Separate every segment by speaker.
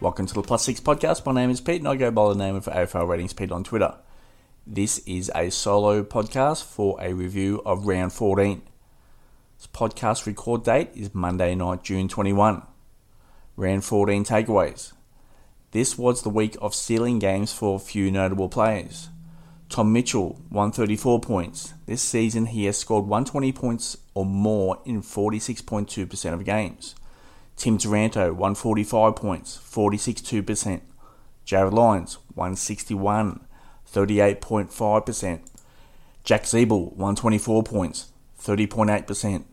Speaker 1: Welcome to the Plus Six Podcast. My name is Pete and I go by the name of AFL Ratings Pete on Twitter. This is a solo podcast for a review of round 14. This podcast record date is Monday night, June 21. Round 14 takeaways. This was the week of ceiling games for a few notable players. Tom Mitchell, 134 points. This season he has scored 120 points or more in 46.2% of games. Tim Taranto, 145 points, 46.2%. Jarryd Lyons, 161, 38.5%. Jack Ziebell, 124 points, 30.8%.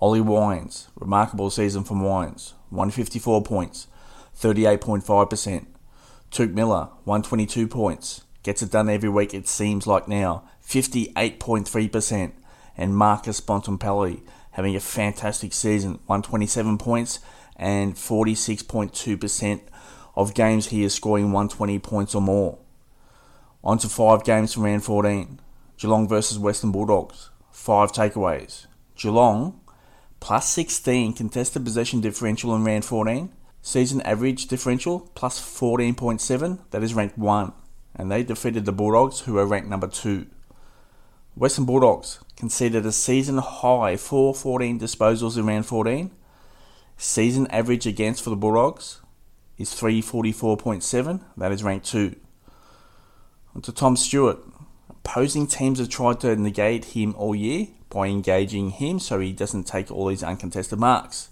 Speaker 1: Ollie Wines, remarkable season from Wines, 154 points, 38.5%. Touk Miller, 122 points, gets it done every week it seems like now, 58.3%. And Marcus Bontempelli having a fantastic season, 127 points and 46.2% of games he is scoring 120 points or more. On to five games from round 14. Geelong versus Western Bulldogs. Five takeaways. Geelong plus 16 contested possession differential in round 14. Season average differential plus 14.7. That is ranked 1. And they defeated the Bulldogs, who are ranked number 2. Western Bulldogs conceded a season high 414 disposals in round 14. Season average against for the Bulldogs is 344.7. That is ranked 2. On to Tom Stewart. Opposing teams have tried to negate him all year by engaging him so he doesn't take all these uncontested marks.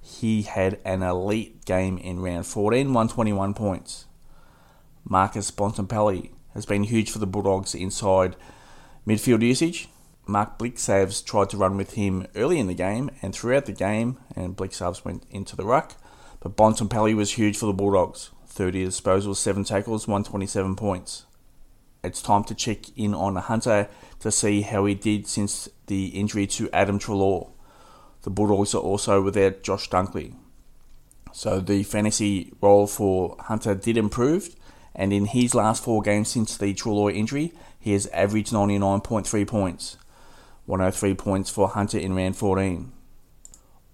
Speaker 1: He had an elite game in round 14, 121 points. Marcus Bontempelli has been huge for the Bulldogs inside midfield usage. Mark Blicavs tried to run with him early in the game and throughout the game, and Blicavs went into the ruck. But Bontempelli was huge for the Bulldogs 30 disposals, 7 tackles, 127 points. It's time to check in on Hunter to see how he did since the injury to Adam Treloar. The Bulldogs are also without Josh Dunkley. So the fantasy role for Hunter did improve, and in his last four games since the Treloar injury, he has averaged 99.3 points. 103 points for Hunter in round 14.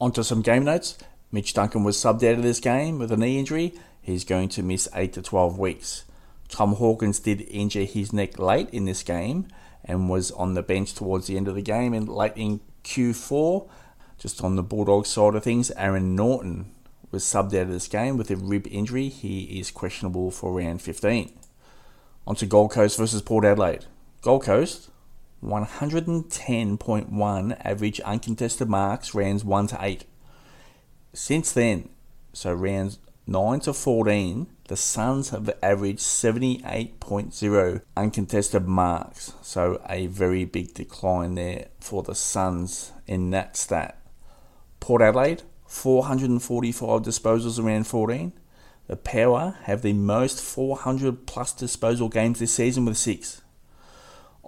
Speaker 1: Onto some game notes. Mitch Duncan was subbed out of this game with a knee injury. He's going to miss 8 to 12 weeks. Tom Hawkins did injure his neck late in this game and was on the bench towards the end of the game and late in Q4. Just on the Bulldogs side of things, Aaron Naughton was subbed out of this game with a rib injury. He is questionable for round 15. On to Gold Coast versus Port Adelaide. Gold Coast, 110.1 average uncontested marks, rounds 1 to 8. Since then, so rounds 9 to 14, the Suns have averaged 78.0 uncontested marks. So a very big decline there for the Suns in that stat. Port Adelaide, 445 disposals around 14. The Power have the most 400 plus disposal games this season with six.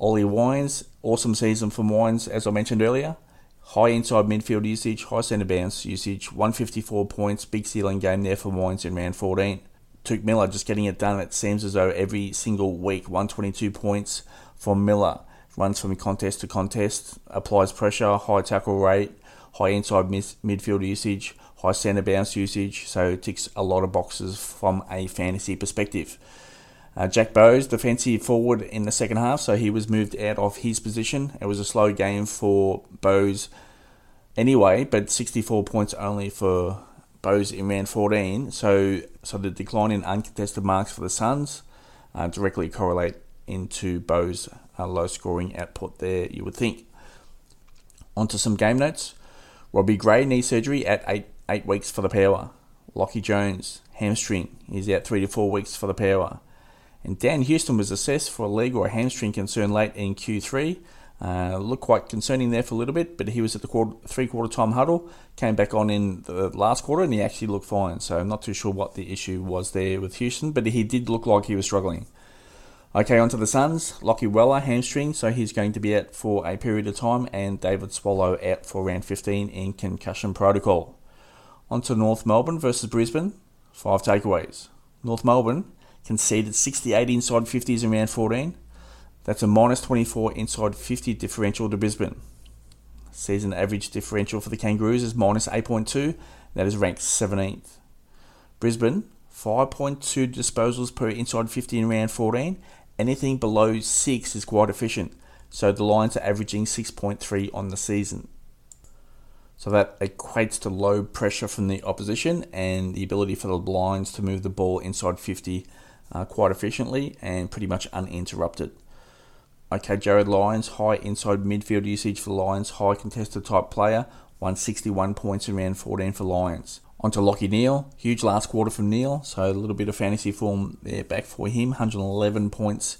Speaker 1: Ollie Wines, awesome season from Wines, as I mentioned earlier. High inside midfield usage, high centre bounce usage, 154 points, big ceiling game there for Wines in round 14. Touk Miller just getting it done. It seems as though every single week, 122 points from Miller. Runs from contest to contest, applies pressure, high tackle rate, high inside midfield usage, high centre bounce usage. So ticks a lot of boxes from a fantasy perspective. Uh, Jack Bowes, defensive forward in the second half, so he was moved out of his position. It was a slow game for Bowes anyway, but 64 points only for Bowes in round 14. So, so the decline in uncontested marks for the Suns uh, directly correlate into Bowes' uh, low scoring output there, you would think. Onto some game notes. Robbie Gray, knee surgery at eight, eight weeks for the power. Lachie Jones, hamstring, he's out three to four weeks for the power. And Dan Houston was assessed for a leg or a hamstring concern late in Q3. Uh, looked quite concerning there for a little bit, but he was at the quarter, three quarter time huddle, came back on in the last quarter, and he actually looked fine. So I'm not too sure what the issue was there with Houston, but he did look like he was struggling. Okay, on to the Suns. Lachie Weller, hamstring, so he's going to be out for a period of time, and David Swallow out for round 15 in concussion protocol. On to North Melbourne versus Brisbane. Five takeaways. North Melbourne conceded 68 inside 50s in round 14. That's a minus 24 inside 50 differential to Brisbane. Season average differential for the Kangaroos is minus 8.2. That is ranked 17th. Brisbane, 5.2 disposals per inside 50 in round 14. Anything below 6 is quite efficient. So the Lions are averaging 6.3 on the season. So that equates to low pressure from the opposition and the ability for the Lions to move the ball inside 50 uh, quite efficiently and pretty much uninterrupted. Okay, Jarryd Lyons, high inside midfield usage for Lyons, high contested type player, 161 points in round 14 for Lyons. On to Lachie Neale, huge last quarter from Neale, so a little bit of fantasy form there back for him, 111 points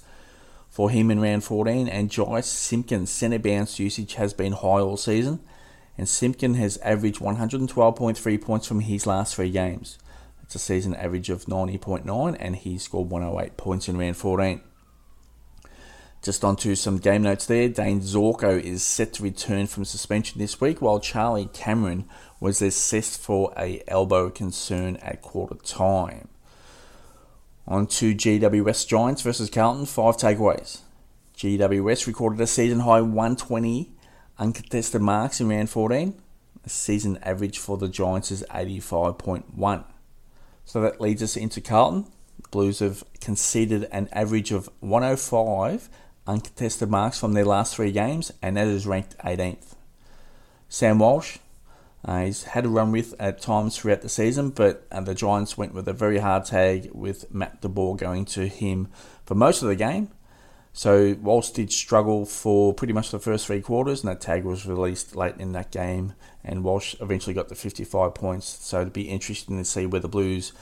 Speaker 1: for him in round 14. And Jy Simpkin's, centre bounce usage has been high all season, and Simpkin has averaged 112.3 points from his last three games. It's a season average of 90.9, and he scored 108 points in round 14. Just onto some game notes there. Dane Zorko is set to return from suspension this week, while Charlie Cameron was assessed for a elbow concern at quarter time. On to GWS Giants versus Carlton, five takeaways. GWS recorded a season high 120 uncontested marks in round 14. The season average for the Giants is 85.1. So that leads us into Carlton. Blues have conceded an average of 105 uncontested marks from their last three games, and that is ranked 18th. Sam Walsh, uh, he's had a run with at times throughout the season, but uh, the Giants went with a very hard tag with Matt DeBoer going to him for most of the game. So Walsh did struggle for pretty much the first three quarters, and that tag was released late in that game, and Walsh eventually got the 55 points. So it'd be interesting to see where the Blues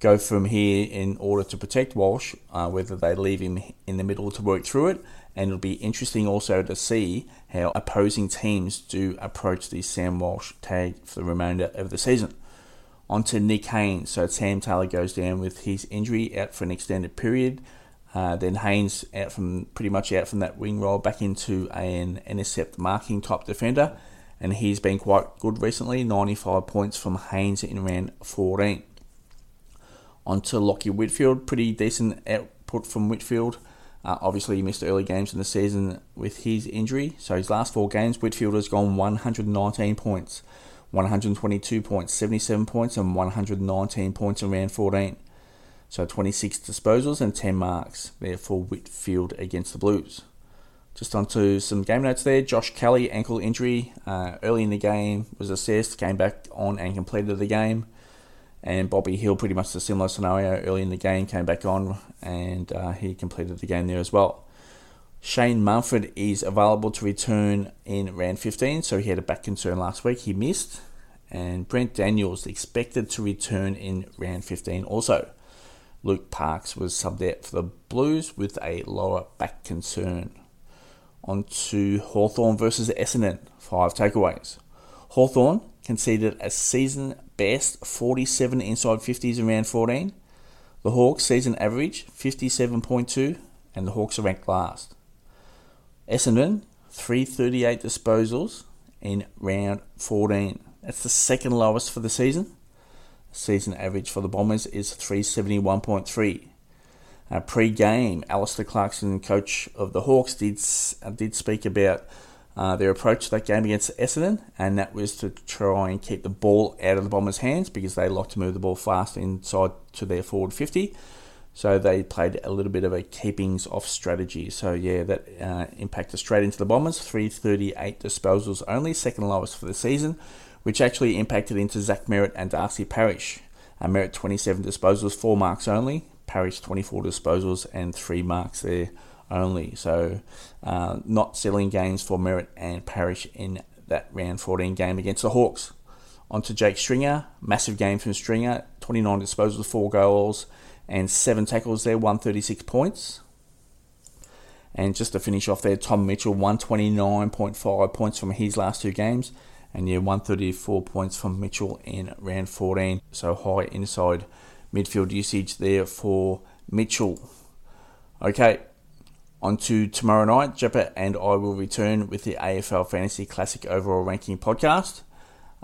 Speaker 1: go from here in order to protect Walsh, uh, whether they leave him in the middle to work through it. And it'll be interesting also to see how opposing teams do approach the Sam Walsh tag for the remainder of the season. On to Nick Haynes. So Sam Taylor goes down with his injury out for an extended period. Uh, then Haynes out from pretty much out from that wing role back into an intercept marking type defender, and he's been quite good recently. 95 points from Haynes in round 14 onto Lachie Whitfield. Pretty decent output from Whitfield. Uh, obviously, he missed early games in the season with his injury. So his last four games, Whitfield has gone 119 points, 122 points, 77 points, and 119 points in round 14. So 26 disposals and 10 marks there for Whitfield against the Blues. Just onto some game notes there. Josh Kelly, ankle injury uh, early in the game, was assessed, came back on and completed the game and Bobby Hill pretty much a similar scenario early in the game came back on and uh, he completed the game there as well. Shane Mumford is available to return in round 15, so he had a back concern last week. He missed, and Brent Daniels expected to return in round 15 also. Luke Parks was subbed out for the Blues with a lower back concern. On to Hawthorn versus Essendon, five takeaways. Hawthorn conceded a season best 47 inside 50s in round 14. The Hawks season average 57.2 and the Hawks are ranked last. Essendon 338 disposals in round 14. That's the second lowest for the season. Season average for the Bombers is 371.3. Uh, pre-game, Alastair Clarkson, coach of the Hawks, did uh, did speak about uh, their approach to that game against Essendon, and that was to try and keep the ball out of the Bombers' hands because they like to move the ball fast inside to their forward 50. So they played a little bit of a keepings off strategy. So yeah, that uh, impacted straight into the Bombers. 338 disposals only, second lowest for the season, which actually impacted into Zach Merrett and Darcy Parish. Uh, Merrett 27 disposals, four marks only. Parish 24 disposals and three marks there only. So, uh, not selling games for Merrett and Parish in that round 14 game against the Hawks. On to Jake Stringer. Massive game from Stringer. 29 disposals, 4 goals, and 7 tackles there, 136 points. And just to finish off there, Tom Mitchell, 129.5 points from his last two games. And yeah, 134 points from Mitchell in round 14. So high inside midfield usage there for Mitchell. Okay, on to tomorrow night, Jeppa and I will return with the AFL Fantasy Classic Overall Ranking podcast.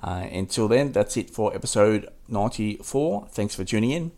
Speaker 1: Uh, until then, that's it for episode 94. Thanks for tuning in.